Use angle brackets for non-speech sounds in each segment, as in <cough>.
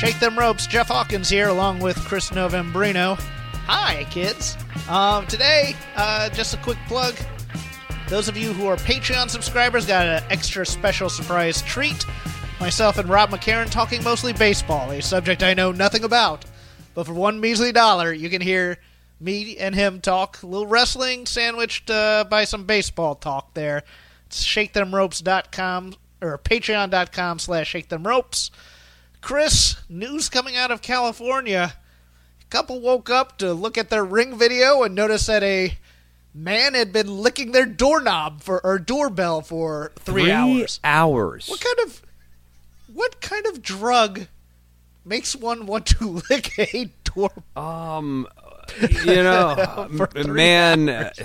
Shake them ropes. Jeff Hawkins here, along with Chris Novembrino. Hi, kids. Um, today, uh, just a quick plug. Those of you who are Patreon subscribers got an extra special surprise treat. Myself and Rob McCarran talking mostly baseball, a subject I know nothing about. But for one measly dollar, you can hear me and him talk a little wrestling sandwiched uh, by some baseball talk there. It's shakethemropes.com or patreon.com slash shakethemropes. Chris, news coming out of California. A couple woke up to look at their ring video and notice that a man had been licking their doorknob for or doorbell for three, hours. hours. What kind of what kind of drug makes one want to <laughs> lick a door? Um, you know, <laughs> three man, hours.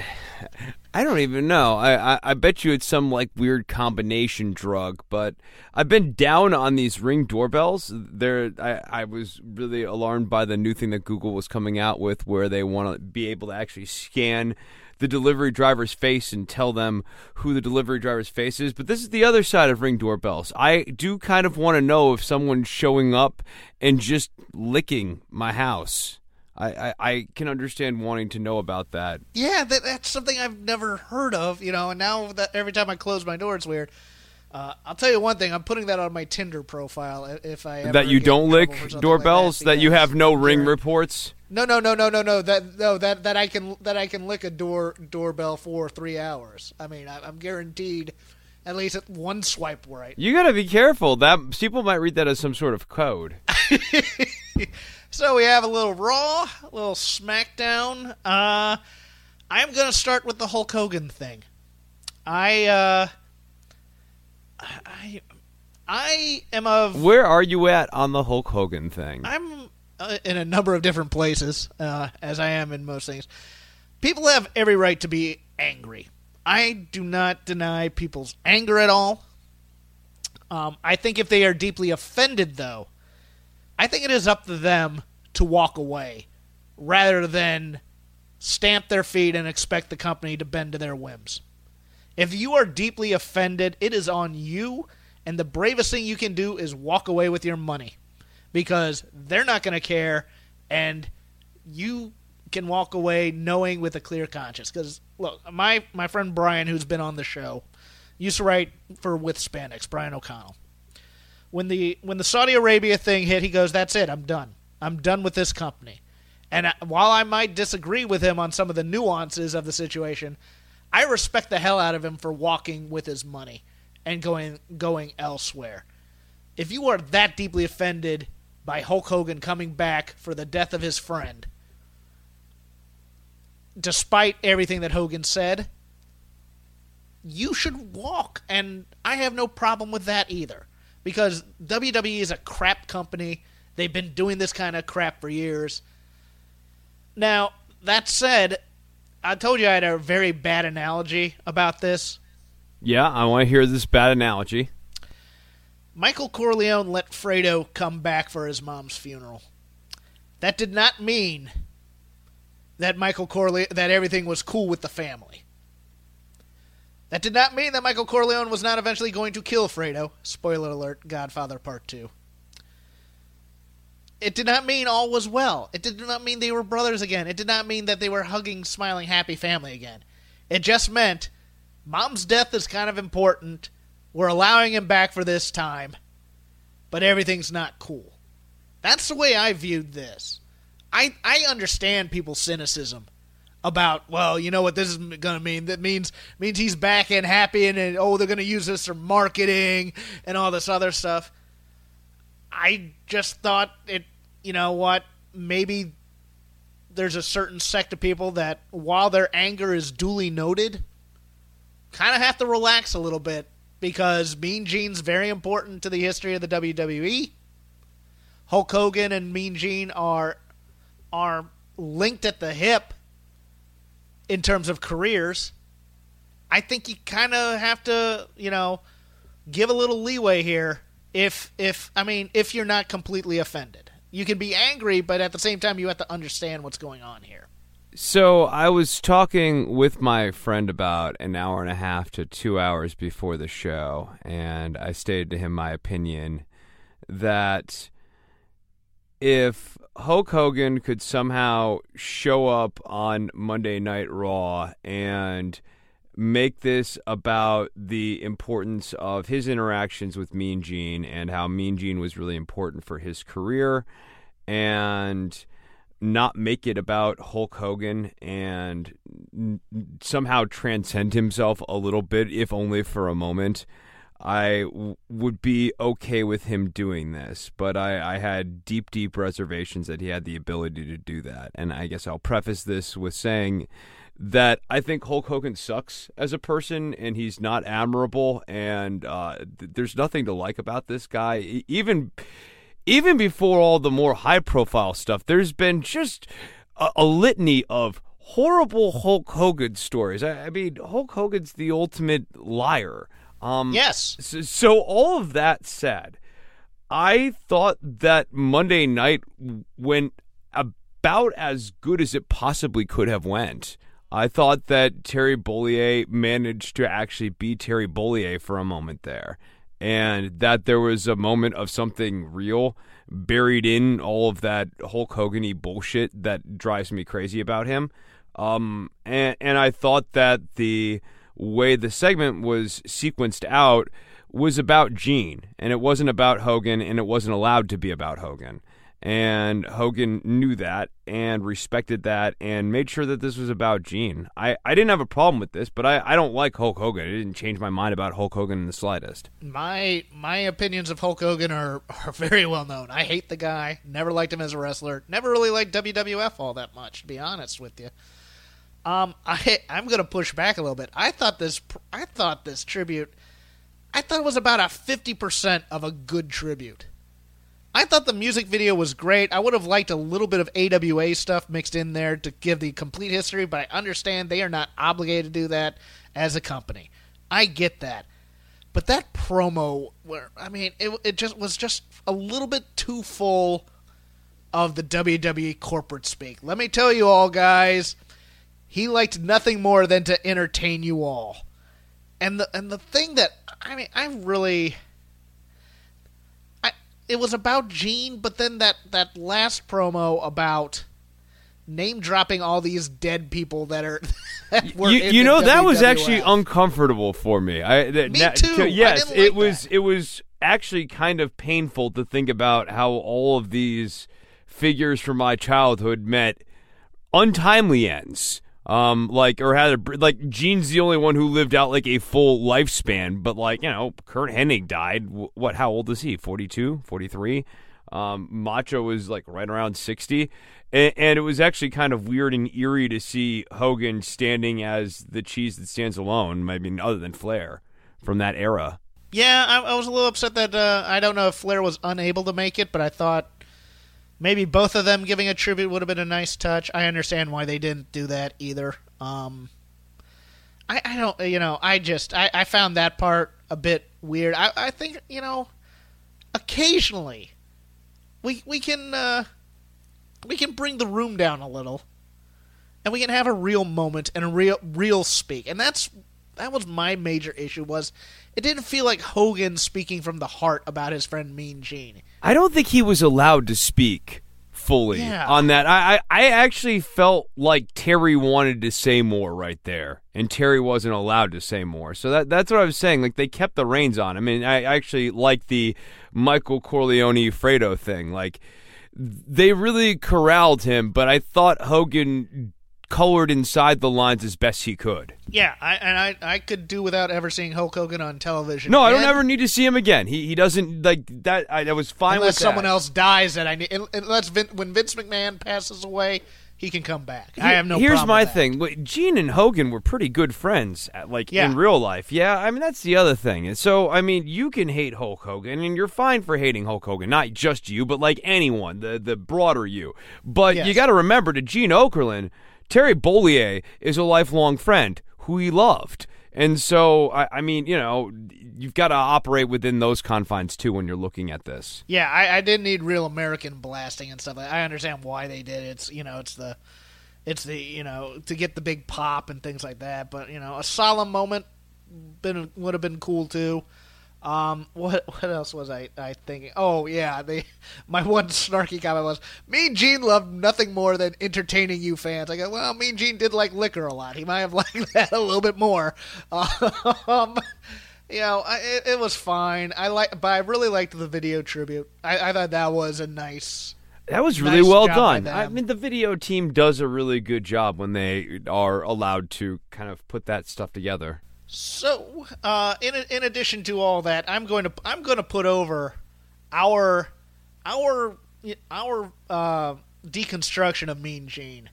I don't even know. I, I I bet you it's some like weird combination drug, but I've been down on these ring doorbells. There, I I was really alarmed by the new thing that Google was coming out with, where they want to be able to actually scan the delivery driver's face and tell them who the delivery driver's face is. But this is the other side of ring doorbells. I do kind of want to know if someone's showing up and just licking my house. I, I, I can understand wanting to know about that. Yeah, that, that's something I've never heard of, you know. And now that every time I close my door, it's weird. Uh, I'll tell you one thing: I'm putting that on my Tinder profile if I ever that you don't lick trouble for something doorbells. like that, you have no ring reports. No, no, no, no, no, no. That no, that that I can that I can lick a door doorbell for three hours. I mean, I, I'm guaranteed at least at one swipe right. You got to be careful. That people might read that as some sort of code. <laughs> So we have a little Raw, a little SmackDown. Uh, I'm gonna start with the Hulk Hogan thing. I uh, I I am of Where are you at on the Hulk Hogan thing? I'm uh, in a number of different places, uh, as I am in most things. People have every right to be angry. I do not deny people's anger at all. Um, I think if they are deeply offended, though, I think it is up to them to walk away rather than stamp their feet and expect the company to bend to their whims. If you are deeply offended, it is on you, and the bravest thing you can do is walk away with your money because they're not going to care, and you can walk away knowing with a clear conscience. Because look, my my friend Brian, who's been on the show, used to write for with Spandex, Brian O'Connell. When the when the Saudi Arabia thing hit, he goes, "That's it. I'm done. I'm done with this company." And I, while I might disagree with him on some of the nuances of the situation, I respect the hell out of him for walking with his money and going going elsewhere. If you are that deeply offended by Hulk Hogan coming back for the death of his friend, despite everything that Hogan said, you should walk. And I have no problem with that either. Because WWE is a crap company. They've been doing this kind of crap for years. Now, that said, I told you I had a very bad analogy about this. yeah, I want to hear this bad analogy. Michael Corleone let Fredo come back for his mom's funeral. That did not mean that Michael Corleone that everything was cool with the family. That did not mean that Michael Corleone was not eventually going to kill Fredo. Spoiler alert, Godfather Part 2. It did not mean all was well. It did not mean they were brothers again. It did not mean that they were hugging, smiling, happy family again. It just meant mom's death is kind of important. We're allowing him back for this time, but everything's not cool. That's the way I viewed this. I I understand people's cynicism about well, you know what this is going to mean? That means means he's back and happy, and, and oh, they're going to use this for marketing and all this other stuff. I just thought it. You know what? Maybe there's a certain sect of people that, while their anger is duly noted, kind of have to relax a little bit because Mean Gene's very important to the history of the WWE. Hulk Hogan and Mean Gene are are linked at the hip in terms of careers. I think you kind of have to, you know, give a little leeway here if if I mean, if you're not completely offended. You can be angry, but at the same time you have to understand what's going on here. So I was talking with my friend about an hour and a half to 2 hours before the show and I stated to him my opinion that if Hulk Hogan could somehow show up on Monday Night Raw and make this about the importance of his interactions with Mean Gene and how Mean Gene was really important for his career and not make it about Hulk Hogan and somehow transcend himself a little bit, if only for a moment. I w- would be okay with him doing this, but I, I had deep, deep reservations that he had the ability to do that. And I guess I'll preface this with saying that I think Hulk Hogan sucks as a person and he's not admirable, and uh, th- there's nothing to like about this guy. Even even before all the more high profile stuff, there's been just a, a litany of horrible Hulk Hogan stories. I, I mean, Hulk Hogan's the ultimate liar. Um, yes. So, so, all of that said, I thought that Monday night went about as good as it possibly could have went. I thought that Terry Bollea managed to actually be Terry Bollea for a moment there, and that there was a moment of something real buried in all of that Hulk Hogan bullshit that drives me crazy about him. Um, and and I thought that the way the segment was sequenced out was about Gene, and it wasn't about Hogan, and it wasn't allowed to be about Hogan. And Hogan knew that and respected that and made sure that this was about Gene. I, I didn't have a problem with this, but I, I don't like Hulk Hogan. It didn't change my mind about Hulk Hogan in the slightest. My my opinions of Hulk Hogan are, are very well known. I hate the guy. Never liked him as a wrestler. Never really liked WWF all that much, to be honest with you. Um, I I'm gonna push back a little bit. I thought this I thought this tribute, I thought it was about a fifty percent of a good tribute. I thought the music video was great. I would have liked a little bit of AWA stuff mixed in there to give the complete history, but I understand they are not obligated to do that as a company. I get that. But that promo where I mean it it just was just a little bit too full of the WWE corporate speak. Let me tell you all guys, he liked nothing more than to entertain you all. And the and the thing that I mean, I really I it was about Gene, but then that that last promo about name dropping all these dead people that are <laughs> that you, you know that was actually uncomfortable for me. I me that, too. Yes, like it was that. it was actually kind of painful to think about how all of these figures from my childhood met untimely ends um, like or had a like Gene's the only one who lived out like a full lifespan, but like you know, Curt Hennig died. What? How old is he? 42, 43? Um, Macho was like right around sixty, and, and, it was actually kind of weird and eerie to see Hogan standing as the cheese that stands alone. I mean, other than Flair from that era. Yeah, I, I was a little upset that uh, I don't know if Flair was unable to make it, but I thought maybe both of them giving a tribute would have been a nice touch. I understand why they didn't do that either. Um, I, I don't, you know, I just, I, I found that part a bit weird. I, I think, you know, occasionally we we can uh, we can bring the room down a little, and we can have a real moment and a real real speak, and that's that was my major issue was it didn't feel like Hogan speaking from the heart about his friend Mean Gene. I don't think he was allowed to speak fully yeah. on that. I, I, I actually felt like Terry wanted to say more right there, and Terry wasn't allowed to say more. So that that's what I was saying. Like they kept the reins on. I mean, I actually like the Michael Corleone Fredo thing. Like they really corralled him, but I thought Hogan colored inside the lines as best he could. Yeah, I, and I I could do without ever seeing Hulk Hogan on television. No, I don't ever need to see him again. He he doesn't like that. I, I was fine unless with someone that. else dies that I need. Unless Vin, when Vince McMahon passes away, he can come back. I have no. Here's my thing: Gene and Hogan were pretty good friends, at, like Yeah. in real life. Yeah, I mean that's the other thing. And so, I mean, you can hate Hulk Hogan, and you're fine for hating Hulk Hogan, not just you, but like anyone, the the broader you. But you got to remember, to Gene Okerlund, Terry Bollea is a lifelong friend who he loved. And so, I, I mean, you know, you've got to operate within those confines too when you're looking at this. Yeah, I, I didn't need real American blasting and stuff. I understand why they did it. It's you know, it's the, it's the you know to get the big pop and things like that. But you know, a solemn moment been would have been cool too. Um, <laughs> what what else was I, I thinking? Oh yeah, they <laughs> my one snarky comment was Mean Gene loved nothing more than entertaining you fans. I go, well, Mean Gene did like liquor a lot. He might have <laughs> liked that a little bit more. Um, you know, I, it, it was fine. I like, but I really liked the video tribute. I, I thought that was a nice. That was really Nice well done. I mean, the video team does a really good job when they are allowed to kind of put that stuff together. So, uh, in in addition to all that, I'm going to I'm going to put over our our our uh, deconstruction of Mean Gene.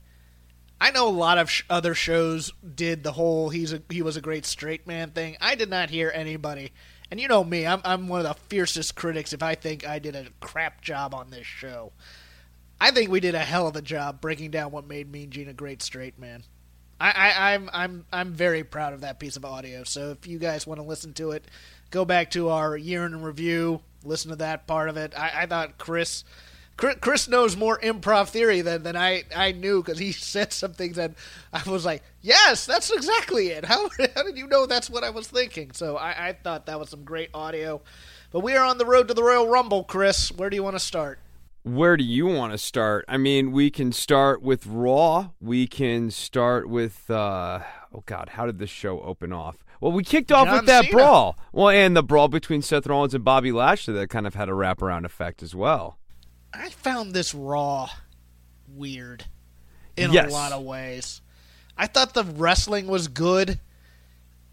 I know a lot of sh- other shows did the whole he's a he was a great straight man thing. I did not hear anybody, and you know me, I'm I'm one of the fiercest critics if I think I did a crap job on this show. I think we did a hell of a job breaking down what made Mean Gene a great straight man. I, I, I'm I'm I'm very proud of that piece of audio. So if you guys want to listen to it, go back to our year in review, listen to that part of it. I, I thought Chris, Chris Chris knows more improv theory than, than I, I knew because he <laughs> said some things that I was like, yes, that's exactly it. How, <laughs> how did you know that's what I was thinking? So I, I thought that was some great audio. But we are on the road to the Royal Rumble, Chris. Where do you want to start? Where do you want to start? I mean, we can start with Raw. We can start with uh oh god, how did this show open off? Well, we kicked off John with that Cena. brawl. Well, and the brawl between Seth Rollins and Bobby Lashley that kind of had a wraparound effect as well. I found this Raw weird in Yes. a lot of ways. I thought the wrestling was good.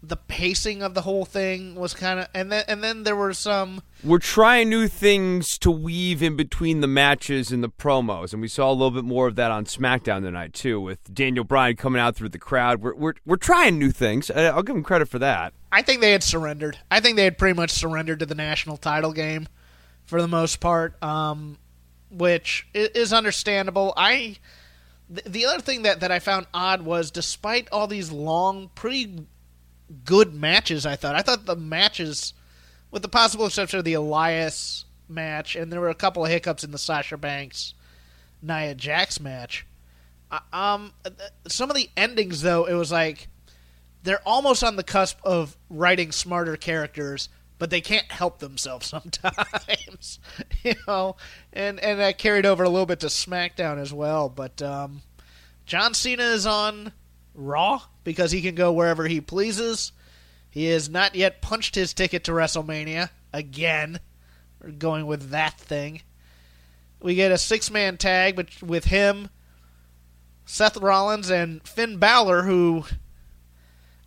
The pacing of the whole thing was kind of, and then and then there were some. We're trying new things to weave in between the matches and the promos, and we saw a little bit more of that on SmackDown tonight too, with Daniel Bryan coming out through the crowd. We're we're, we're trying new things. I'll give him credit for that. I think they had surrendered. I think they had pretty much surrendered to the national title game for the most part, um, which is understandable. I the, the other thing that, that I found odd was despite all these long, pretty good matches, I thought I thought the matches, with the possible exception of the Elias match, and there were a couple of hiccups in the Sasha Banks Nia Jax match. Um, some of the endings though, it was like they're almost on the cusp of writing smarter characters, but they can't help themselves <laughs> sometimes, <laughs> you know. And and that carried over a little bit to SmackDown as well. But um, John Cena is on Raw because he can go wherever he pleases. He has not yet punched his ticket to WrestleMania again. We're going with that thing. We get a six man tag with him, Seth Rollins, and Finn Balor, who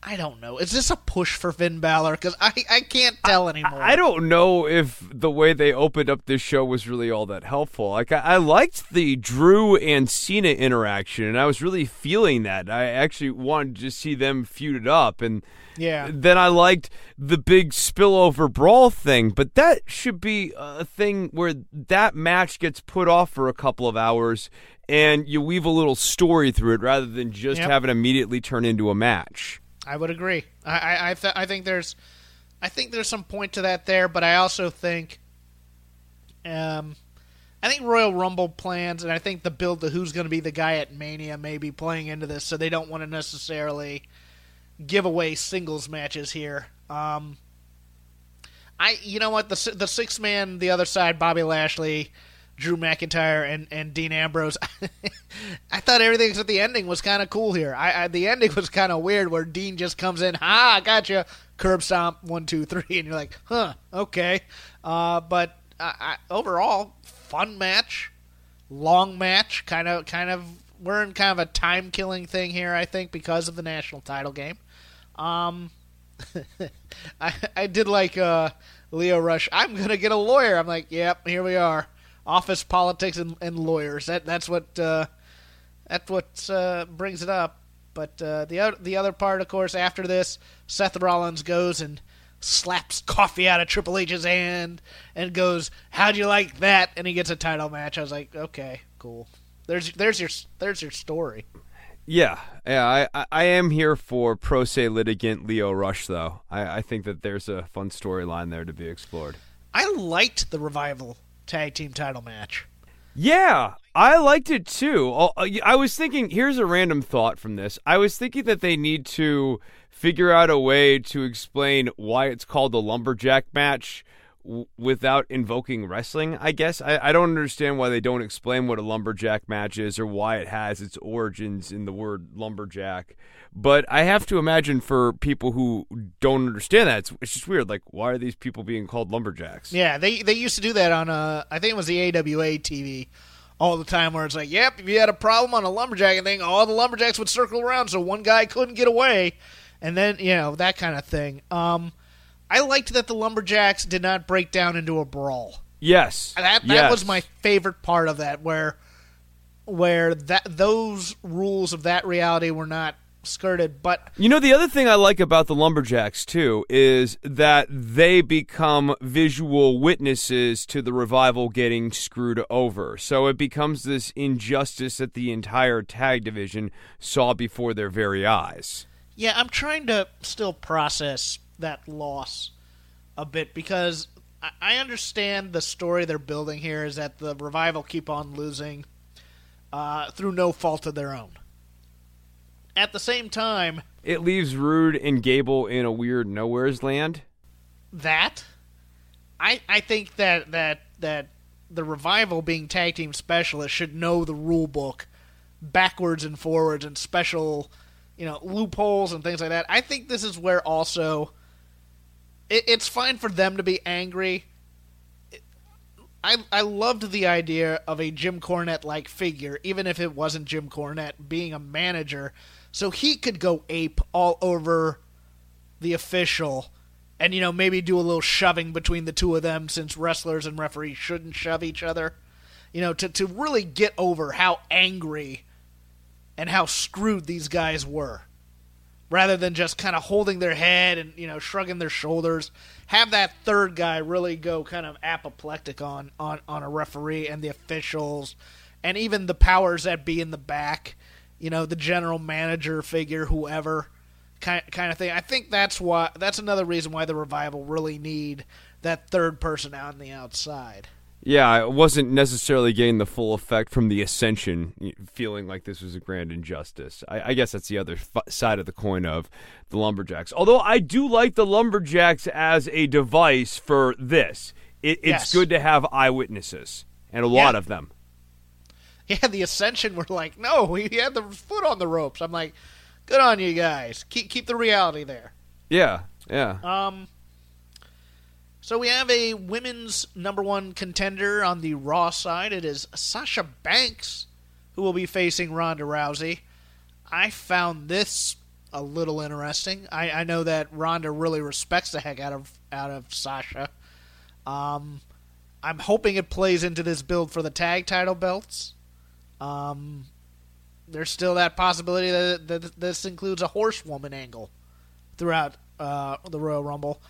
I don't know. Is this a push for Finn Balor? Because I, I can't tell anymore. I don't know if the way they opened up this show was really all that helpful. Like I, I liked the Drew and Cena interaction, and I was really feeling that. I actually wanted to see them feuded up, and Yeah. then I liked the big spillover brawl thing. But that should be a thing where that match gets put off for a couple of hours, and you weave a little story through it rather than just Yep. have it immediately turn into a match. I would agree. I I I, th- I think there's I think there's some point to that there, but I also think um I think Royal Rumble plans and I think the build to who's going to be the guy at Mania may be playing into this, so they don't want to necessarily give away singles matches here. Um I you know what the the six man the other side Bobby Lashley Drew McIntyre and, and Dean Ambrose. <laughs> I thought everything except the ending was kind of cool here. I, I the ending was kind of weird where Dean just comes in, ha, gotcha, curb stomp, one, two, three, and you're like, huh, okay. Uh, but I, I, overall, fun match. long match. Kind of, kind of, we're in kind of a time killing thing here, I think, because of the national title game. Um, <laughs> I I did like uh, Lio Rush. I'm gonna get a lawyer. I'm like, yep, here we are. Office politics and, and lawyers. That that's what uh, that's what uh, brings it up. But uh, the other the other part, of course, after this, Seth Rollins goes and slaps coffee out of Triple H's hand and goes, "How'd you like that?" And he gets a title match. I was like, okay, cool. There's there's your there's your story. Yeah, yeah, I, I am here for pro se litigant Lio Rush, though. I, I think that there's a fun storyline there to be explored. I liked the revival tag team title match. Yeah, I liked it too. Uh, I was thinking, here's a random thought from this. I was thinking that they need to figure out a way to explain why it's called the lumberjack match without invoking wrestling. I guess I, I don't understand why they don't explain what a lumberjack match is or why it has its origins in the word lumberjack. But I have to imagine for people who don't understand that, it's, it's just weird. Like, why are these people being called lumberjacks? Yeah, they they used to do that on uh I think it was the AWA TV all the time where it's like, yep, if you had a problem on a lumberjack thing, all the lumberjacks would circle around so one guy couldn't get away, and then you know that kind of thing. Um, I liked that the lumberjacks did not break down into a brawl. Yes, that that yes. was my favorite part of that, where where that those rules of that reality were not skirted. But you know, the other thing I like about the lumberjacks too is that they become visual witnesses to the revival getting screwed over. So it becomes this injustice that the entire tag division saw before their very eyes. Yeah, I'm trying to still process that loss a bit because I understand the story they're building here is that the revival keep on losing uh, through no fault of their own at the same time, it leaves Roode and Gable in a weird nowhere's land. That I I think that that that the revival being tag team specialists should know the rule book backwards and forwards and special you know loopholes and things like that. I think this is where also it, it's fine for them to be angry. I I loved the idea of a Jim Cornette like figure, even if it wasn't Jim Cornette being a manager so he could go ape all over the official and you know maybe do a little shoving between the two of them since wrestlers and referees shouldn't shove each other you know to to really get over how angry and how screwed these guys were rather than just kind of holding their head and you know shrugging their shoulders have that third guy really go kind of apoplectic on on on a referee and the officials and even the powers that be in the back you know, the general manager figure, whoever kind kind of thing. I think that's why that's another reason why the revival really need that third person out on the outside. Yeah, I wasn't necessarily getting the full effect from the ascension, feeling like this was a grand injustice. I, I guess that's the other f- side of the coin of the lumberjacks. Although I do like the lumberjacks as a device for this. It, it's yes. good to have eyewitnesses and a yeah. lot of them. yeah, the Ascension were like, no, he had the foot on the ropes. I'm like, good on you guys. Keep keep the reality there. Yeah, yeah. Um. So we have a women's number one contender on the Raw side. It is Sasha Banks, who will be facing Ronda Rousey. I found this a little interesting. I, I know that Ronda really respects the heck out of out of Sasha. Um, I'm hoping it plays into this build for the tag title belts. Um, there's still that possibility that, that this includes a horsewoman angle throughout uh, the Royal Rumble.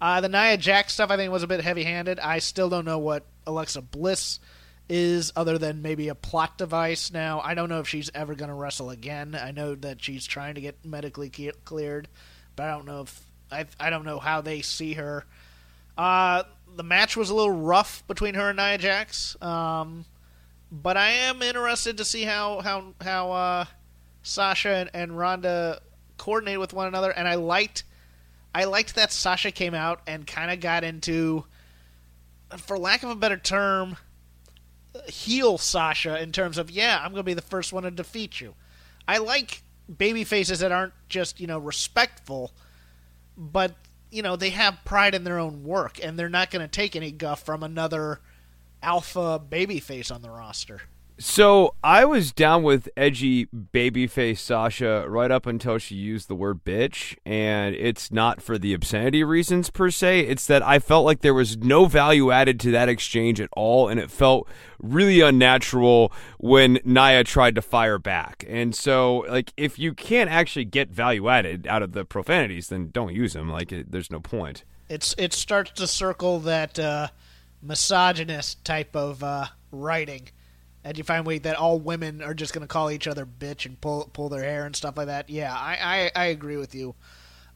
Uh, the Nia Jax stuff I think was a bit heavy-handed. I still don't know what Alexa Bliss is, other than maybe a plot device. Now I don't know if she's ever going to wrestle again. I know that she's trying to get medically cleared, but I don't know if I I don't know how they see her. Uh, the match was a little rough between her and Nia Jax. Um, but I am interested to see how how how uh, Sasha and, and Ronda coordinate with one another. And I liked I liked that Sasha came out and kind of got into, for lack of a better term, heel Sasha in terms of yeah, I'm going to be the first one to defeat you. I like baby faces that aren't just you know respectful, but you know they have pride in their own work and they're not going to take any guff from another alpha babyface on the roster. So I was down with edgy babyface Sasha right up until she used the word bitch, and it's not for the obscenity reasons per se. It's that I felt like there was no value added to that exchange at all, and it felt really unnatural when Nia tried to fire back. And so, like, if you can't actually get value added out of the profanities, then don't use them. Like, it, there's no point. It's it starts to circle that uh, misogynist type of uh, writing and you find that all women are just going to call each other bitch and pull pull their hair and stuff like that. Yeah, I, I, I agree with you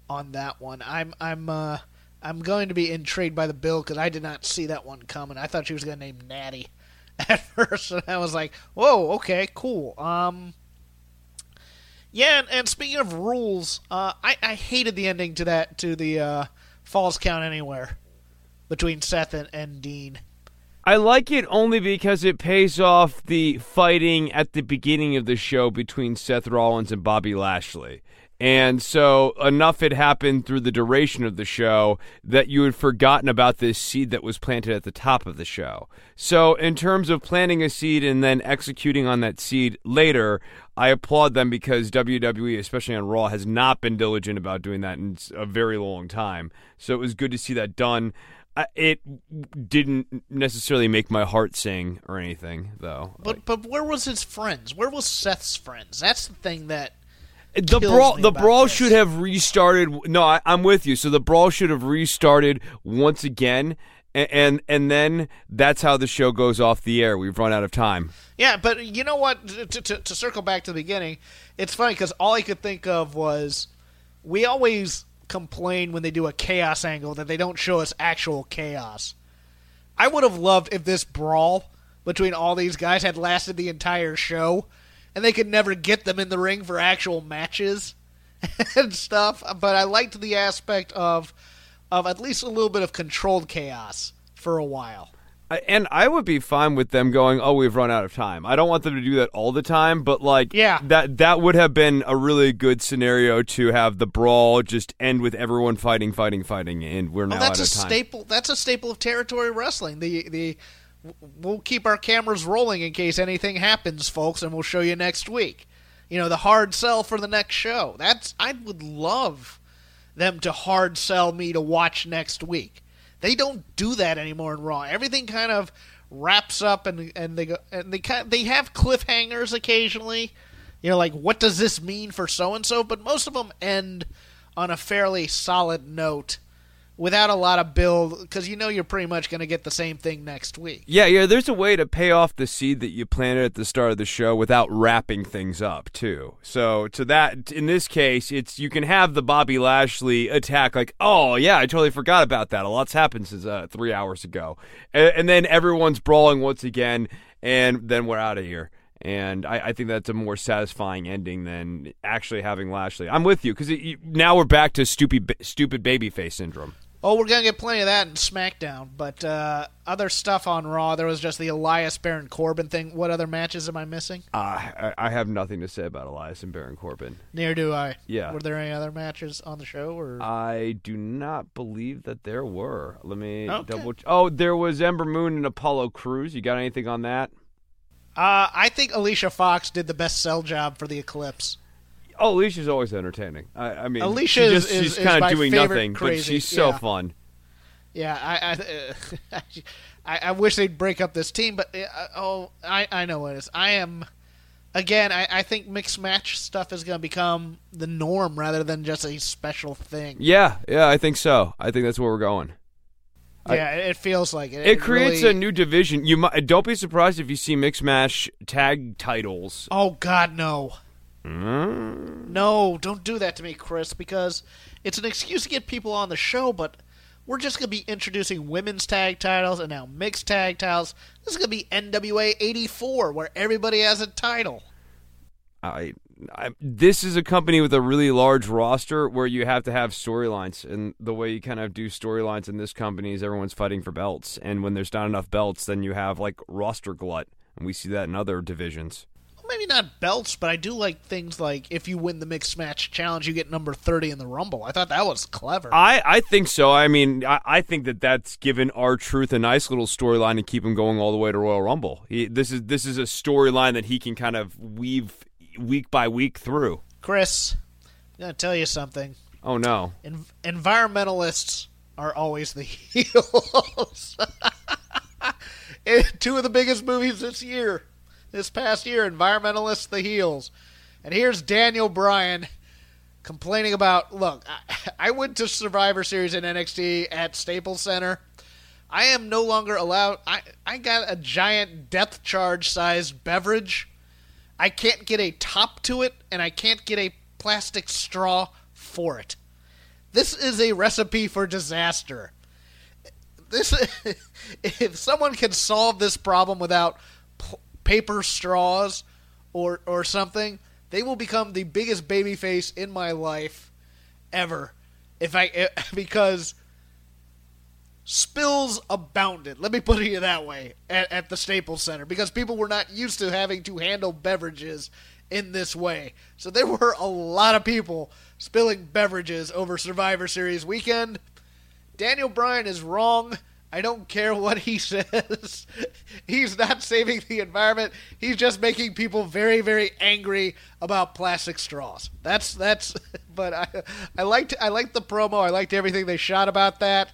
on that one. I'm I'm uh, I'm going to be intrigued by the bill because I did not see that one coming. I thought she was going to name Natty <laughs> at first, and I was like, whoa, okay, cool. Um, yeah, and, and speaking of rules, uh, I I hated the ending to that to the uh, Falls Count Anywhere between Seth and, and Dean. I like it only because it pays off the fighting at the beginning of the show between Seth Rollins and Bobby Lashley. And so enough had happened through the duration of the show that you had forgotten about this seed that was planted at the top of the show. So, in terms of planting a seed and then executing on that seed later, I applaud them because WWE, especially on Raw, has not been diligent about doing that in a very long time. So, it was good to see that done it didn't necessarily make my heart sing or anything, though. But like, but where was his friends? Where was Seth's friends? That's the thing that the brawl. The brawl this. should have restarted. No, I, am with you. So the brawl should have restarted once again, and, and and then that's how the show goes off the air. We've run out of time. Yeah, but you know what? To, to, to circle back to the beginning, it's funny because all I could think of was we always complain when they do a chaos angle that they don't show us actual chaos. I would have loved if this brawl between all these guys had lasted the entire show and they could never get them in the ring for actual matches <laughs> and stuff. But I liked the aspect of of at least a little bit of controlled chaos for a while and I would be fine with them going, "Oh, we've run out of time." I don't want them to do that all the time, but like, yeah, that that would have been a really good scenario to have the brawl just end with everyone fighting, fighting, fighting, and we're now well, that's out of time. Staple. That's a staple of territory wrestling. The the we'll keep our cameras rolling in case anything happens, folks, and we'll show you next week. You know, the hard sell for the next show. That's I would love them to hard sell me to watch next week. They don't do that anymore in Raw. Everything kind of wraps up and and they go and they kind of, they have cliffhangers occasionally. You know, like what does this mean for so and so? But most of them end on a fairly solid note without a lot of build because you know you're pretty much going to get the same thing next week. Yeah, yeah. There's a way to pay off the seed that you planted at the start of the show without wrapping things up too. So to that, in this case, it's you can have the Bobby Lashley attack like, oh yeah, I totally forgot about that. A lot's happened since uh, three hours ago, and, and then everyone's brawling once again, and then we're out of here. And I, I, think that's a more satisfying ending than actually having Lashley. I'm with you because now we're back to stupid, stupid babyface syndrome. Oh, we're gonna get plenty of that in SmackDown, but uh, other stuff on Raw. There was just the Elias Baron Corbin thing. What other matches am I missing? Uh, I, I have nothing to say about Elias and Baron Corbin. Neither do I. Yeah. Were there any other matches on the show? Or I do not believe that there were. Let me okay. double. Oh, there was Ember Moon and Apollo Crews. You got anything on that? Uh, I think Alicia Fox did the best sell job for the Eclipse. Oh, Alicia's always entertaining. I, I mean, Alicia she just, is, she's kind of doing nothing, crazy. but she's so yeah. fun. Yeah, I, <laughs> I, I, wish they'd break up this team, but uh, oh, I, I know what it is. I am, again, I, I think mixed match stuff is going to become the norm rather than just a special thing. Yeah, yeah, I think so. I think that's where we're going. Yeah, I, it feels like it. It, it creates really... a new division. You might, don't be surprised if you see mixed match tag titles. Oh God, no. Mm. No, don't do that to me, Chris, because it's an excuse to get people on the show, but we're just going to be introducing women's tag titles and now mixed tag titles. This is going to be NWA 84, where everybody has a title. I, I, this is a company with a really large roster where you have to have storylines, and the way you kind of do storylines in this company is everyone's fighting for belts, and when there's not enough belts, then you have like roster glut, and we see that in other divisions maybe not belts, but I do like things like if you win the mixed match challenge, you get number thirty in the Rumble. I thought that was clever. I, I think so. I mean, I, I think that that's given R-Truth a nice little storyline to keep him going all the way to Royal Rumble. He, this is this is a storyline that he can kind of weave week by week through. Chris, I'm gonna tell you something. Oh no! En- environmentalists are always the <laughs> heels. <laughs> Two of the biggest movies this year, this past year, environmentalists the heels, and here's Daniel Bryan complaining about. Look, I, I went to Survivor Series in NXT at Staples Center. I am no longer allowed. I I got a giant death charge sized beverage. I can't get a top to it, and I can't get a plastic straw for it. This is a recipe for disaster. This, <laughs> if someone can solve this problem without paper straws or or something, they will become the biggest babyface in my life ever. If I eh, <laughs> because spills abounded. Let me put it that way at, at the Staples Center because people were not used to having to handle beverages in this way. So there were a lot of people spilling beverages over Survivor Series weekend. Daniel Bryan is wrong. I don't care what he <laughs> says. He's not saving the environment. He's just making people very, very angry about plastic straws. That's that's. <laughs> But I, I liked I liked the promo. I liked everything they shot about that.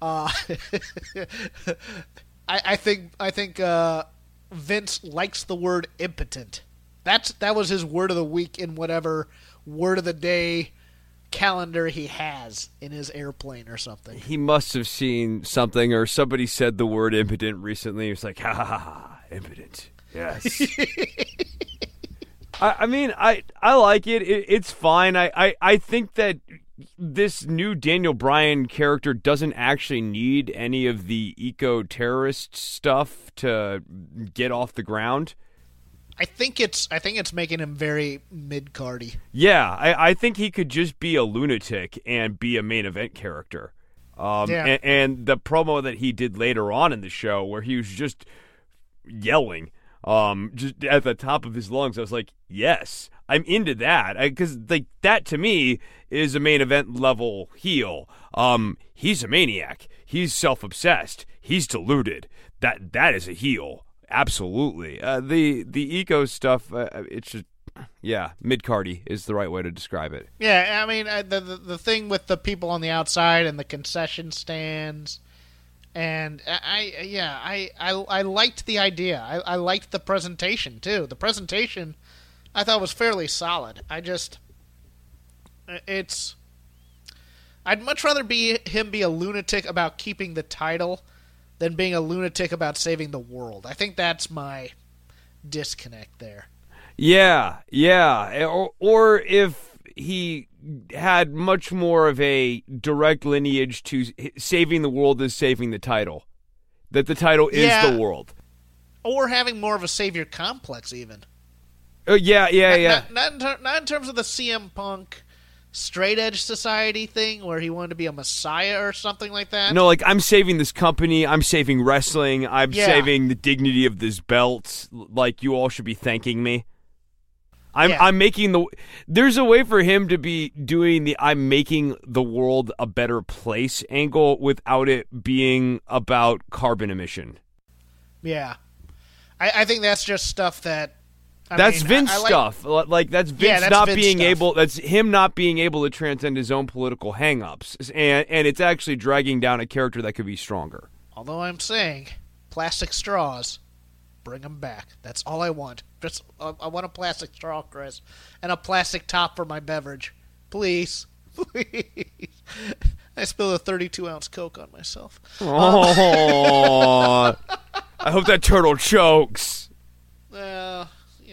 Uh, <laughs> I, I think I think uh, Vince likes the word impotent. That's that was his word of the week in whatever word of the day calendar he has in his airplane or something. He must have seen something, or somebody said the word impotent recently. He was like, ha ha ha, ha impotent. Yes. <laughs> I, I, mean, I I like it. it it's fine. I, I, I think that this new Daniel Bryan character doesn't actually need any of the eco terrorist stuff to get off the ground. I think it's I think it's making him very mid cardy. Yeah, I, I think he could just be a lunatic and be a main event character. Um, yeah. and, and the promo that he did later on in the show, where he was just yelling, um, just at the top of his lungs, I was like, yes, I'm into that because like that to me is a main event level heel. Um, he's a maniac. He's self obsessed. He's deluded. That that is a heel. Absolutely. Uh, the the eco stuff, uh, it's just yeah, mid cardy is the right way to describe it. Yeah, I mean uh, the, the, the thing with the people on the outside and the concession stands, and I, I yeah I, I I liked the idea. I, I liked the presentation too. The presentation I thought was fairly solid. I just it's I'd much rather be him be a lunatic about keeping the title than being a lunatic about saving the world. I think that's my disconnect there. Yeah, yeah. Or, or if he had much more of a direct lineage to saving the world is saving the title. That the title is yeah. the world. Or having more of a savior complex, even. Uh, yeah, yeah, not, yeah. Not, not, in ter- not in terms of the CM Punk straight edge society thing where he wanted to be a messiah or something like that. No, like I'm saving this company, I'm saving wrestling, I'm yeah. saving the dignity of this belt. Like you all should be thanking me. I'm yeah. I'm making the there's a way for him to be doing the I'm making the world a better place angle without it being about carbon emission. Yeah. I, I think that's just stuff that I that's mean, Vince I, I like, stuff. Like that's Vince yeah, that's not Vince being stuff. able. That's him not being able to transcend his own political hangups, and and it's actually dragging down a character that could be stronger. Although I'm saying, plastic straws, bring them back. That's all I want. Just uh, I want a plastic straw, Chris, and a plastic top for my beverage, please, <laughs> please. I spilled a 32 ounce Coke on myself. Oh, <laughs> I hope that turtle chokes. Well. Uh,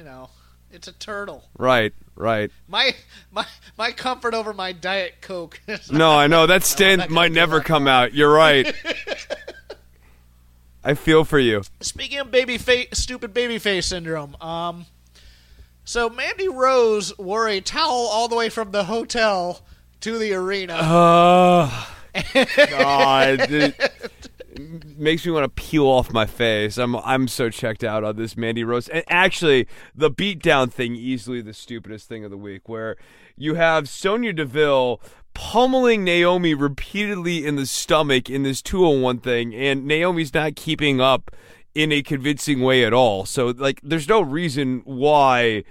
know, it's a turtle. Right, right. My my my comfort over my diet coke. <laughs> no, I know that <laughs> stand no, might never come out. You're right. <laughs> I feel for you. Speaking of baby face, stupid baby face syndrome. Um, so Mandy Rose wore a towel all the way from the hotel to the arena. Oh, God. Makes me want to peel off my face. I'm I'm so checked out on this Mandy Rose. And actually, the beatdown thing easily the stupidest thing of the week, where you have Sonya Deville pummeling Naomi repeatedly in the stomach in this two on one thing, and Naomi's not keeping up in a convincing way at all. So like, there's no reason why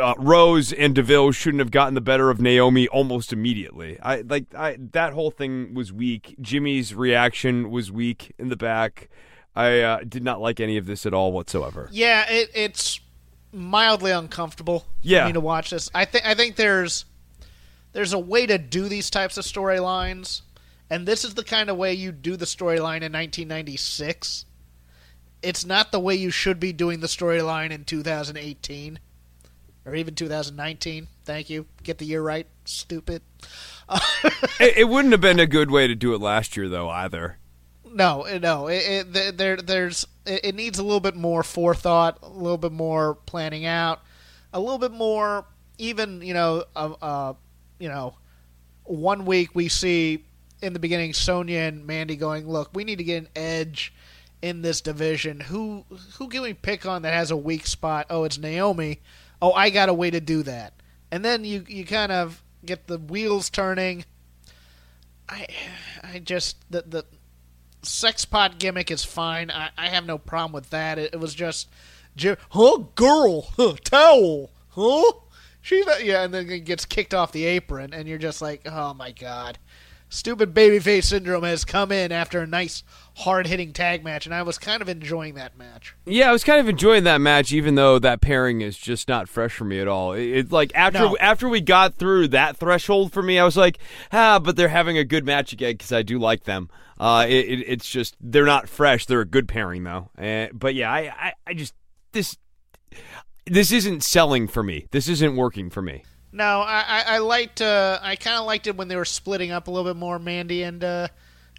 uh, Rose and Deville shouldn't have gotten the better of Naomi almost immediately. I like I that whole thing was weak. Jimmy's reaction was weak in the back. I uh, did not like any of this at all whatsoever. Yeah, it, it's mildly uncomfortable Yeah. for me to watch this. I think I think there's there's a way to do these types of storylines, and this is the kind of way you do the storyline in 1996. It's not the way you should be doing the storyline in 2018 or even 2019. Thank you. Get the year right. Stupid. <laughs> it, it wouldn't have been a good way to do it last year though either. No, no. It, it, there, there's. It, it needs a little bit more forethought, a little bit more planning out, a little bit more. Even you know, uh, uh, you know, one week we see in the beginning Sonya and Mandy going, "Look, we need to get an edge in this division. Who who can we pick on that has a weak spot? Oh, it's Naomi. Oh, I got a way to do that." And then you you kind of get the wheels turning. I I just the the sex pot gimmick is fine. I, I have no problem with that. It, it was just, huh, girl, huh, towel, huh? She's yeah, and then it gets kicked off the apron, and you're just like, oh my god, stupid babyface syndrome has come in after a nice hard hitting tag match, and I was kind of enjoying that match. Yeah, I was kind of enjoying that match, even though that pairing is just not fresh for me at all. It, it like after No. after we got through that threshold for me, I was like, ah, but they're having a good match again because I do like them. Uh, it, it, it's just they're not fresh. They're a good pairing though. Uh, but yeah, I, I, I just this this isn't selling for me. This isn't working for me. No, I I, I liked uh, I kind of liked it when they were splitting up a little bit more, Mandy and uh,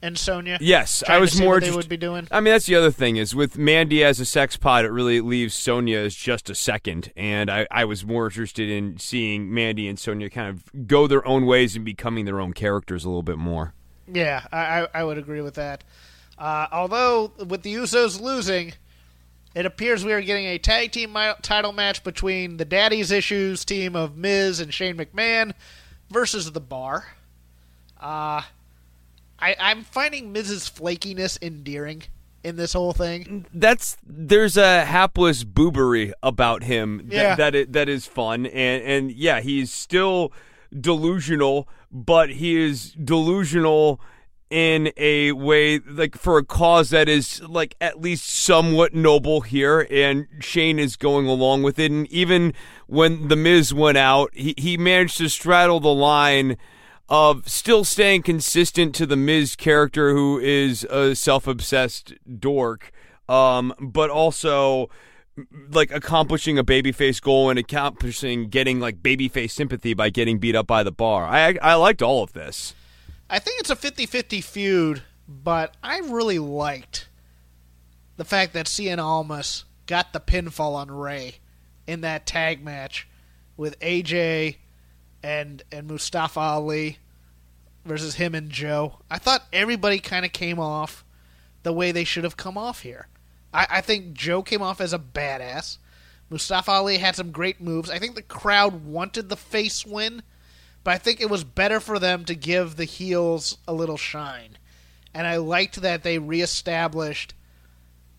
and Sonya. Yes, I was more what they would be doing. I mean, that's the other thing is with Mandy as a sex pod, it really leaves Sonya as just a second. And I, I was more interested in seeing Mandy and Sonya kind of go their own ways and becoming their own characters a little bit more. Yeah, I, I, I would agree with that. Uh, although, with the Usos losing, it appears we are getting a tag team title match between the Daddy's Issues team of Miz and Shane McMahon versus The Bar. Uh, I, I'm finding Miz's flakiness endearing in this whole thing. That's there's a hapless boobery about him that Yeah. that, it, that is fun and and yeah, he's still delusional, but he is delusional in a way like for a cause that is like at least somewhat noble here and Shane is going along with it and even when the Miz went out he, he managed to straddle the line of still staying consistent to the Miz character who is a self-obsessed dork um but also like accomplishing a babyface goal and accomplishing getting like babyface sympathy by getting beat up by the bar. I I liked all of this. I think it's a 50 50 feud, but I really liked the fact that Cien Almas got the pinfall on Rey in that tag match with AJ and and Mustafa Ali versus him and Joe. I thought everybody kind of came off the way they should have come off here. I, I think Joe came off as a badass. Mustafa Ali had some great moves. I think the crowd wanted the face win, but I think it was better for them to give the heels a little shine. And I liked that they reestablished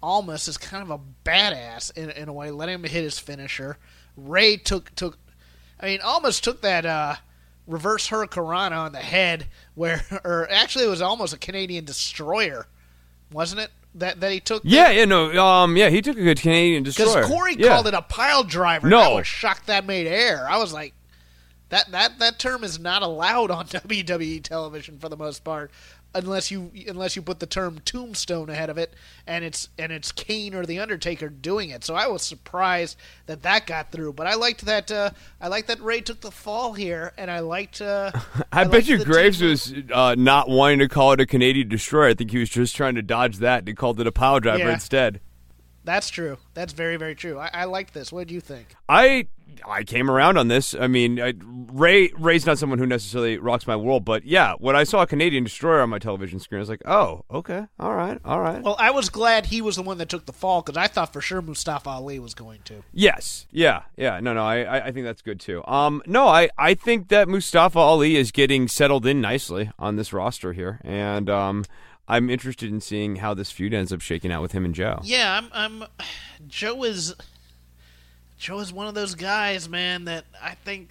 Almas as kind of a badass in, in a way, letting him hit his finisher. Rey took took, I mean, Almas took that uh, reverse hurricanrana on the head, where, <laughs> or actually, it was almost a Canadian destroyer, wasn't it? That that he took. Yeah, yeah, no, um, yeah, he took a good Canadian destroyer. Because Corey Yeah. called it a pile driver. No. I was shocked that made air. I was like, that that that term is not allowed on <laughs> WWE television for the most part, unless you unless you put the term tombstone ahead of it, and it's and it's Kane or the Undertaker doing it. So I was surprised that that got through. But I liked that uh, I liked that Rey took the fall here, and I liked. Uh, <laughs> I, bet liked you Graves team- was uh, not wanting to call it a Canadian destroyer. I think he was just trying to dodge that and he called it a pile driver Yeah. instead. That's true. That's very, very true. I, I like this. What do you think? I I came around on this. I mean, I, Rey Rey's not someone who necessarily rocks my world, but yeah, when I saw a Canadian destroyer on my television screen, I was like, oh, okay, all right, all right. Well, I was glad he was the one that took the fall because I thought for sure Mustafa Ali was going to. Yes, yeah, yeah. No, no, I, I I think that's good too. Um, no, I, I think that Mustafa Ali is getting settled in nicely on this roster here, and um, I'm interested in seeing how this feud ends up shaking out with him and Joe. Yeah, I'm. I'm Joe is. Joe is one of those guys, man, that I think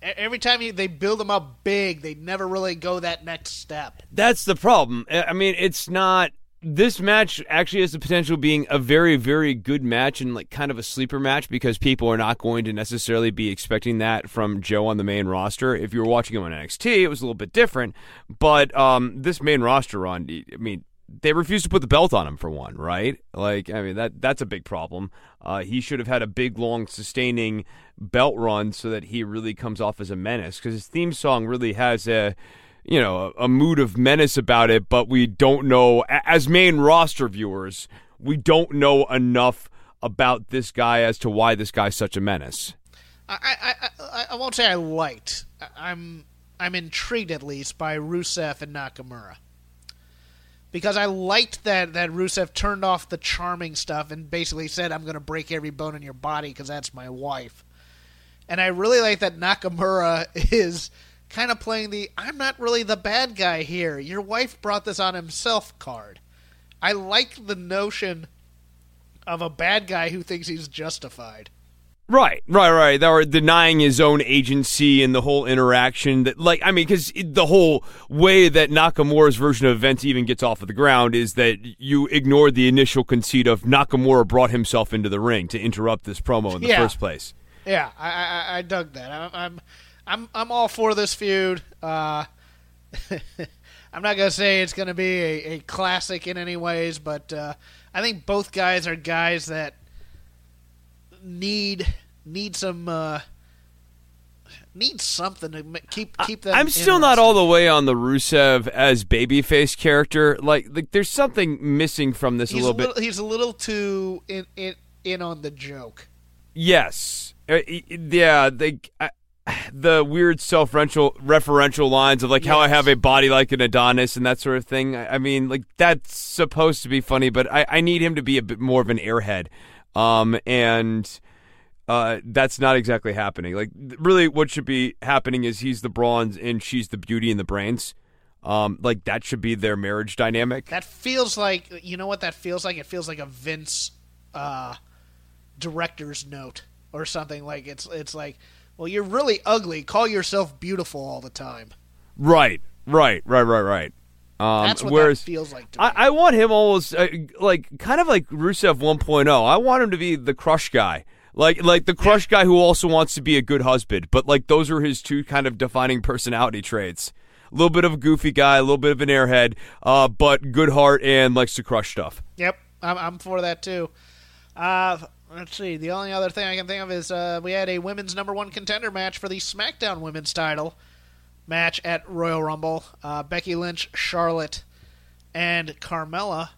every time you, they build him up big, they never really go that next step. That's the problem. I mean, it's not. This match actually has the potential being a very, very good match and like kind of a sleeper match because people are not going to necessarily be expecting that from Joe on the main roster. If you were watching him on NXT, it was a little bit different. But um, this main roster run, I mean, they refused to put the belt on him for one, right? Like, I mean that that's a big problem. Uh, he should have had a big, long, sustaining belt run so that he really comes off as a menace. Because his theme song really has a, you know, a, a mood of menace about it. But we don't know, as main roster viewers, we don't know enough about this guy as to why this guy's such a menace. I, I, I, I won't say I liked. I- I'm, I'm intrigued at least by Rusev and Nakamura. Because I liked that, that Rusev turned off the charming stuff and basically said, I'm going to break every bone in your body because that's my wife. And I really like that Nakamura <laughs> is kind of playing the I'm not really the bad guy here. Your wife brought this on himself card. I like the notion of a bad guy who thinks he's justified. Right, right, right. They were denying his own agency and the whole interaction. That, like, I mean, because the whole way that Nakamura's version of events even gets off of the ground is that you ignored the initial conceit of Nakamura brought himself into the ring to interrupt this promo in the Yeah. first place. Yeah, I, I, I dug that. I'm, I'm, I'm, I'm all for this feud. Uh, <laughs> I'm not gonna say it's gonna be a, a classic in any ways, but uh, I think both guys are guys that need need some uh, need something to keep keep them. I'm still not all the way on the Rusev as babyface character. Like, like there's something missing from this He's a little bit. He's a little too in in, in on the joke. Yes. Uh, yeah, they uh, the weird self-referential lines of like how I have a body like an Adonis and that sort of thing. I, I mean, like that's supposed to be funny, but I, I need him to be a bit more of an airhead. Um, and uh, that's not exactly happening. Like, really, what should be happening is he's the bronze and she's the beauty and the brains. Um, like that should be their marriage dynamic. That feels like you know what that feels like. It feels like a Vince uh, director's note or something. Like it's it's like, well, you're really ugly. Call yourself beautiful all the time. Right, right, right, right, right. Um, That's what whereas that feels like to me. I, I want him almost uh, like kind of like Rusev 1.0. I want him to be the crush guy. Like like the crush guy who also wants to be a good husband, but like those are his two kind of defining personality traits. A little bit of a goofy guy, a little bit of an airhead, uh, but good heart and likes to crush stuff. Yep, I'm, I'm for that too. Uh, let's see. The only other thing I can think of is uh, we had a women's number one contender match for the SmackDown Women's Title match at Royal Rumble. Uh, Becky Lynch, Charlotte, and Carmella.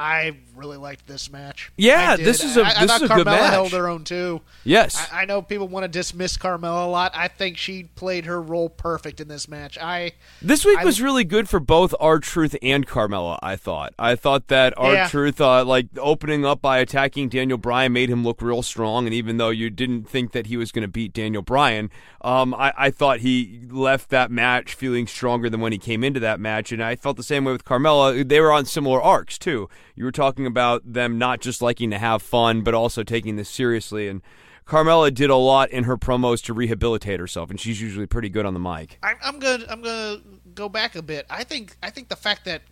I really liked this match. Yeah, this is a- I, I this thought is a good match. held her own too. Yes. I, I know people want to dismiss Carmella a lot. I think she played her role perfect in this match. I This week I- was really good for both R Truth and Carmella. I thought. I thought that R Yeah. Truth, uh, like opening up by attacking Daniel Bryan, made him look real strong. And even though you didn't think that he was going to beat Daniel Bryan, um, I, I thought he left that match feeling stronger than when he came into that match. And I felt the same way with Carmella. They were on similar arcs too. You were talking about them not just liking to have fun, but also taking this seriously. And Carmella did a lot in her promos to rehabilitate herself, and she's usually pretty good on the mic. I, I'm gonna I'm gonna go back a bit. I think I think the fact that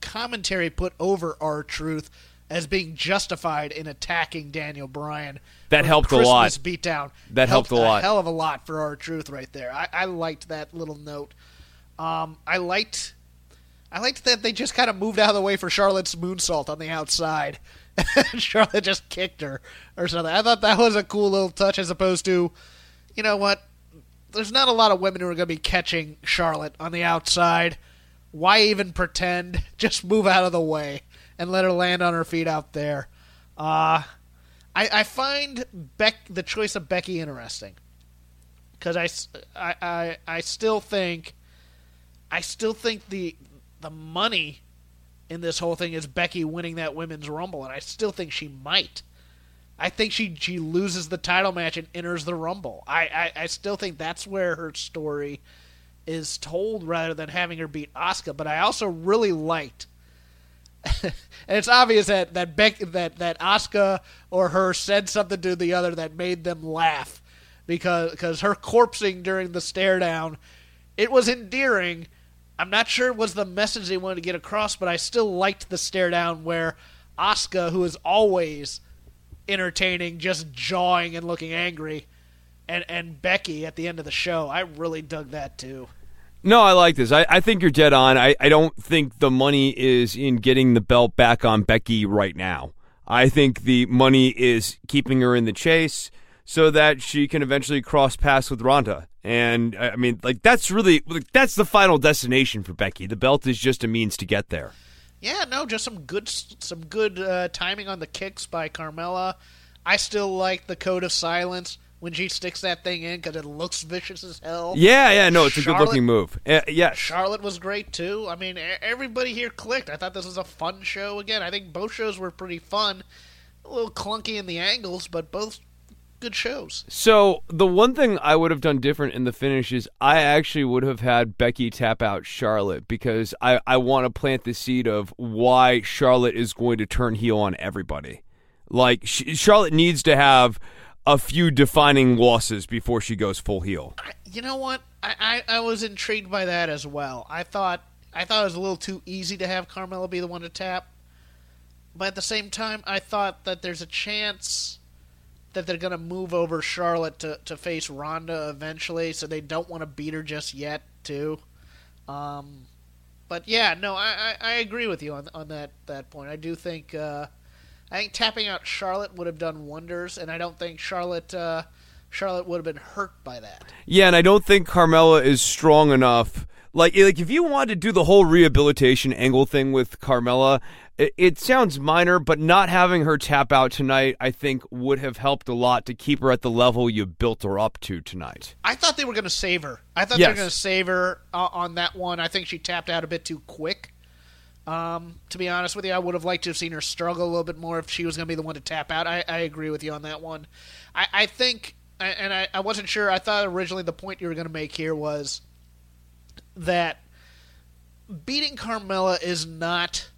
commentary put over R-Truth as being justified in attacking Daniel Bryan That helped a lot. Beatdown That helped a lot. hell of a lot for R-Truth right there. I, I liked that little note. Um, I liked I liked that they just kind of moved out of the way for Charlotte's moonsault on the outside. <laughs> Charlotte just kicked her or something. I thought that was a cool little touch as opposed to, you know what? There's not a lot of women who are going to be catching Charlotte on the outside. Why even pretend? <laughs> Just move out of the way and let her land on her feet out there. Uh, I, I find Beck the choice of Becky interesting because I, I, I, I still think I still think the the money in this whole thing is Becky winning that women's rumble, and I still think she might. I think she she loses the title match and enters the rumble. I, I, I still think that's where her story is told rather than having her beat Asuka. But I also really liked <laughs> and it's obvious that that Beck that that Asuka or her said something to the other that made them laugh because because her corpsing during the stare down it was endearing. I'm not sure it was the message they wanted to get across, but I still liked the stare down where Asuka, who is always entertaining, just jawing and looking angry, and and Becky at the end of the show. I really dug that too. No, I like this. I, I think you're dead on. I, I don't think the money is in getting the belt back on Becky right now. I think the money is keeping her in the chase so that she can eventually cross paths with Ronda. And I mean, like that's really like, that's the final destination for Becky. The belt is just a means to get there. Yeah, no, just some good some good uh, timing on the kicks by Carmella. I still like the code of silence when she sticks that thing in because it looks vicious as hell. Yeah, yeah, no, it's a good looking move. Uh, yes. Charlotte was great too. I mean, everybody here clicked. I thought this was a fun show. Again, I think both shows were pretty fun. A little clunky in the angles, but both good shows. So the one thing I would have done different in the finish is I actually would have had Becky tap out Charlotte because I, I want to plant the seed of why Charlotte is going to turn heel on everybody. Like sh- Charlotte needs to have a few defining losses before she goes full heel. I, you know what? I, I, I was intrigued by that as well. I thought I thought it was a little too easy to have Carmella be the one to tap, but at the same time, I thought that there's a chance that they're going to move over Charlotte to, to face Ronda eventually, so they don't want to beat her just yet, too. Um, but yeah, no, I, I, I agree with you on on that that point. I do think uh, I think tapping out Charlotte would have done wonders, and I don't think Charlotte uh, Charlotte would have been hurt by that. Yeah, and I don't think Carmella is strong enough. Like, like if you wanted to do the whole rehabilitation angle thing with Carmella, it, it sounds minor, but not having her tap out tonight, I think, would have helped a lot to keep her at the level you built her up to tonight. I thought they were going to save her. I thought they were going to save her uh, on that one. I think she tapped out a bit too quick. Um, to be honest with you, I would have liked to have seen her struggle a little bit more if she was going to be the one to tap out. I, I agree with you on that one. I, I think, and I, I wasn't sure. I thought originally the point you were going to make here was that beating Carmella is not.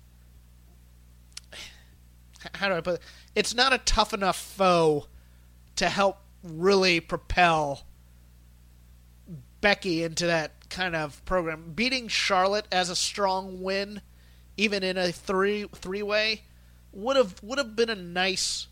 How do I put it? It's not a tough enough foe to help really propel Becky into that kind of program. Beating Charlotte as a strong win, even in a three three way, would have would have been a nice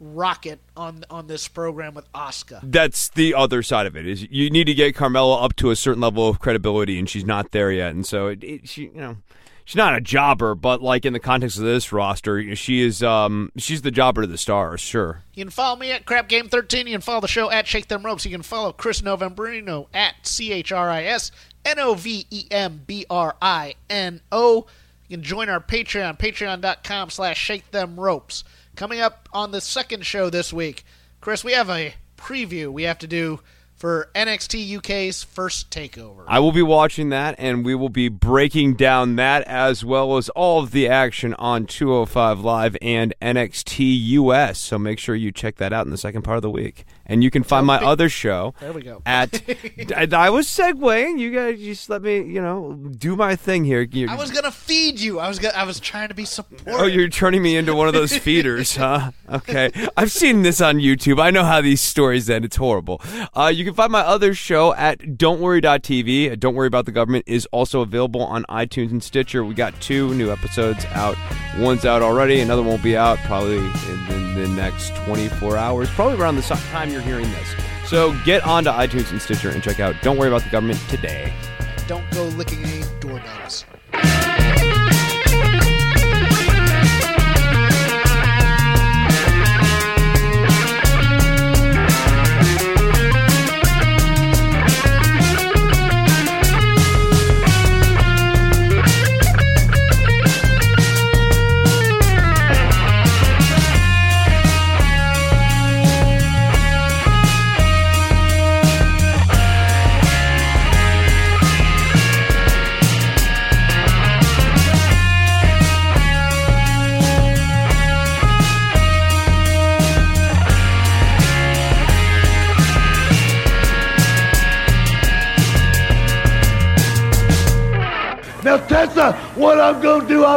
rocket on on this program with Asuka. That's the other side of it. Is you need to get Carmella up to a certain level of credibility, and she's not there yet. And so, it, it, she, you know, she's not a jobber, but like in the context of this roster, she is. Um, she's the jobber to the stars, sure. You can follow me at Crap Game 13. You can follow the show at Shake Them Ropes. You can follow Chris Novembrino at C H R I S N O V E M B R I N O. You can join our Patreon, patreon.com slash shake them ropes. Coming up on the second show this week, Chris, we have a preview we have to do for NXT UK's first takeover. I will be watching that, and we will be breaking down that as well as all of the action on 205 Live and NXT US. So make sure you check that out in the second part of the week. And you can find my other show There we go. at. <laughs> I, I was segueing. You guys just let me, you know, do my thing here. You- I was gonna feed you. I was gonna, I was trying to be supportive. Oh, you're turning me into one of those feeders, <laughs> huh? Okay. I've seen this on YouTube. I know how these stories end. It's horrible. Uh, you can find my other show at don'tworry.tv. Don't Worry About the Government is also available on iTunes and Stitcher. We got two new episodes out. One's out already. Another one will be out probably in, in the next 24 hours, probably around the time you're hearing this. So get onto iTunes and Stitcher and check out Don't Worry About the Government today. Don't go licking any doorbells.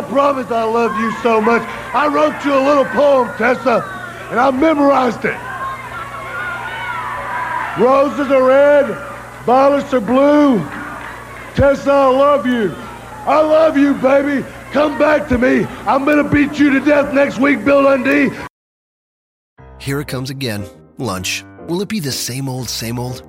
Promise I love you so much. I wrote you a little poem, Tessa, and I memorized it. Roses are red, violets are blue. Tessa, I love you. I love you, baby. Come back to me. I'm gonna beat you to death next week, Bill Dundee. Here it comes again. Lunch. Will it be the same old, same old?